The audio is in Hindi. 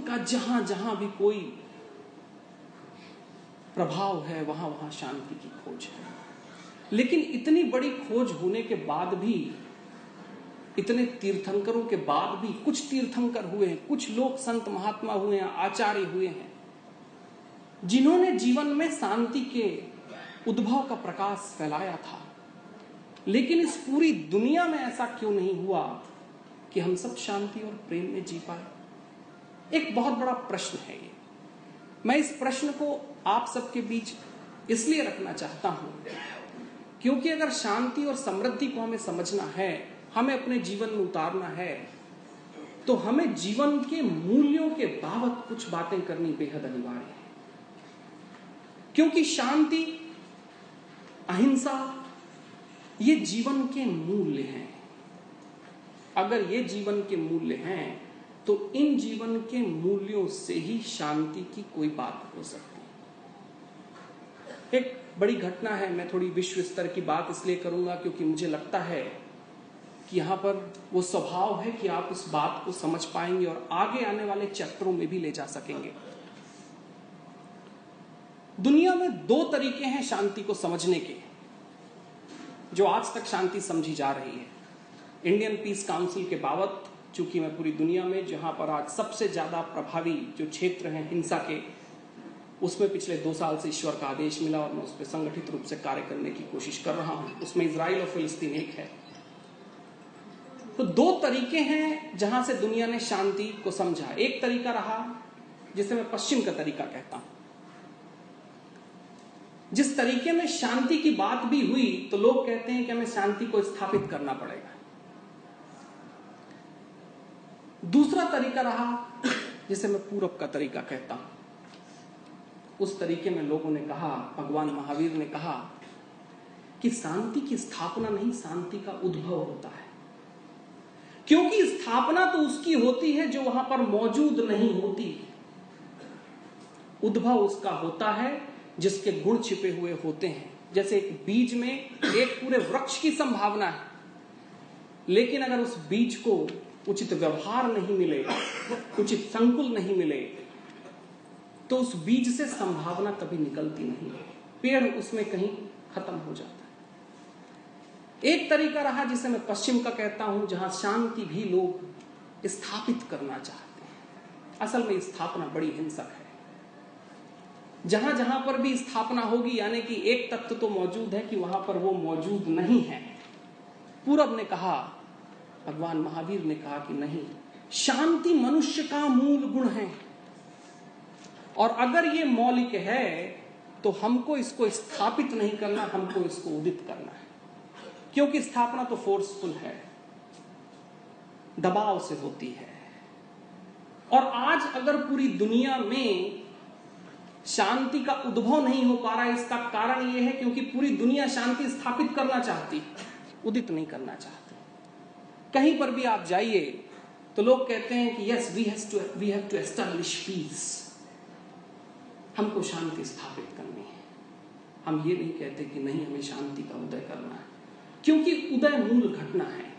का जहाँ जहाँ भी कोई प्रभाव है, वहाँ वहाँ शांति की खोज है। लेकिन इतनी बड़ी खोज होने के बाद भी, इतने तीर्थंकरों के बाद भी, कुछ तीर्थंकर हुए हैं, कुछ लोग संत महात्मा हुए हैं, आचार्य हुए हैं, जिन्होंने जीवन में शांति के उद्भव का प्रकाश फैलाया था। लेकिन इस पूरी दुनिया में ऐसा क्यों नहीं हुआ कि हम सब शांति और प्रेम में जी पाए? एक बहुत बड़ा प्रश्न है ये। मैं इस प्रश्न को आप सबके बीच इसलिए रखना चाहता हूँ, क्योंकि अगर शांति और समृद्धि को हमें समझना है, हमें अपने जीवन में उतारना है तो हमें जीवन के मूल्यों के बाबत कुछ बातें करनी बेहद अनिवार्य है। क्योंकि शांति, अहिंसा, ये जीवन के मूल्य हैं। अगर ये जीवन के मूल्य हैं तो इन जीवन के मूल्यों से ही शांति की कोई बात हो सकती। एक बड़ी घटना है, मैं थोड़ी विश्व स्तर की बात इसलिए करूँगा क्योंकि मुझे लगता है कि यहाँ पर वो स्वभाव है कि आप उस बात को समझ पाएँगे और आगे आने वाले चैप्टरों में भी ले जा सकेंगे। दुनिया में दो तरीके हैं शांति को समझने के, जो आज तक शांति समझी जा रही है। इंडियन पीस काउंसिल के बाबत चूँकि मैं पूरी दुनिया में, जहाँ पर आज सबसे ज़्यादा प्रभावी जो क्षेत्र हैं हिंसा के, उसमें पिछले दो साल से ईश्वर का आदेश मिला और मैं उस पर संगठित रूप से कार्य करने की कोशिश कर रहा हूँ। उसमें इसराइल और फिलिस्तीन एक है। तो दो तरीके हैं जहाँ से दुनिया ने शांति को समझा। एक तरीका रहा, जिसे मैं पश्चिम का तरीका कहता हूँ। जिस तरीके में शांति की बात भी हुई तो लोग कहते हैं कि हमें शांति को स्थापित करना पड़ेगा। दूसरा तरीका रहा, जिसे मैं पूरब का तरीका कहता हूँ। उस तरीके में लोगों ने कहा, भगवान महावीर ने कहा कि शांति की स्थापना नहीं, शांति का उद्भव होता है। क्योंकि स्थापना तो उसकी होती है जो वहाँ पर मौजूद नहीं होती। उद्भव उसका होता है जिसके गुण छिपे हुए होते हैं। जैसे एक बीज में एक पूरे वृक्ष की संभावना है। लेकिन अगर उस बीज को उचित व्यवहार नहीं मिले, उचित संकुल नहीं मिले तो उस बीज से संभावना कभी निकलती नहीं। पेड़ उसमें कहीं खत्म हो जाता है। एक तरीका रहा जिसे मैं पश्चिम का कहता हूँ, जहाँ शांति भी लोग स्थापित करना चाहते हैं। असल में स्थापना बड़ी हिंसक है। जहाँ जहाँ पर भी स्थापना होगी, यानी कि एक तत्व तो मौजूद है कि वहाँ पर वो मौजूद नहीं है। पूरब ने कहा भगवान महावीर ने कहा कि नहीं, शांति मनुष्य का मूल गुण है। और अगर ये मौलिक है तो हमको इसको स्थापित नहीं करना, हमको इसको उदित करना है। क्योंकि स्थापना तो फोर्सफुल है, दबाव से होती है। और आज अगर पूरी दुनिया में शांति का उद्भव नहीं हो पा रहा है, इसका कारण यह है क्योंकि पूरी दुनिया शांति स्थापित करना चाहती, उदित नहीं करना चाहती। कहीं पर भी आप जाइए तो लोग कहते हैं कि yes we have to we have to establish peace हमको शांति स्थापित करनी है। हम ये नहीं कहते कि नहीं, हमें शांति का उदय करना है। क्योंकि उदय मूल घटना है।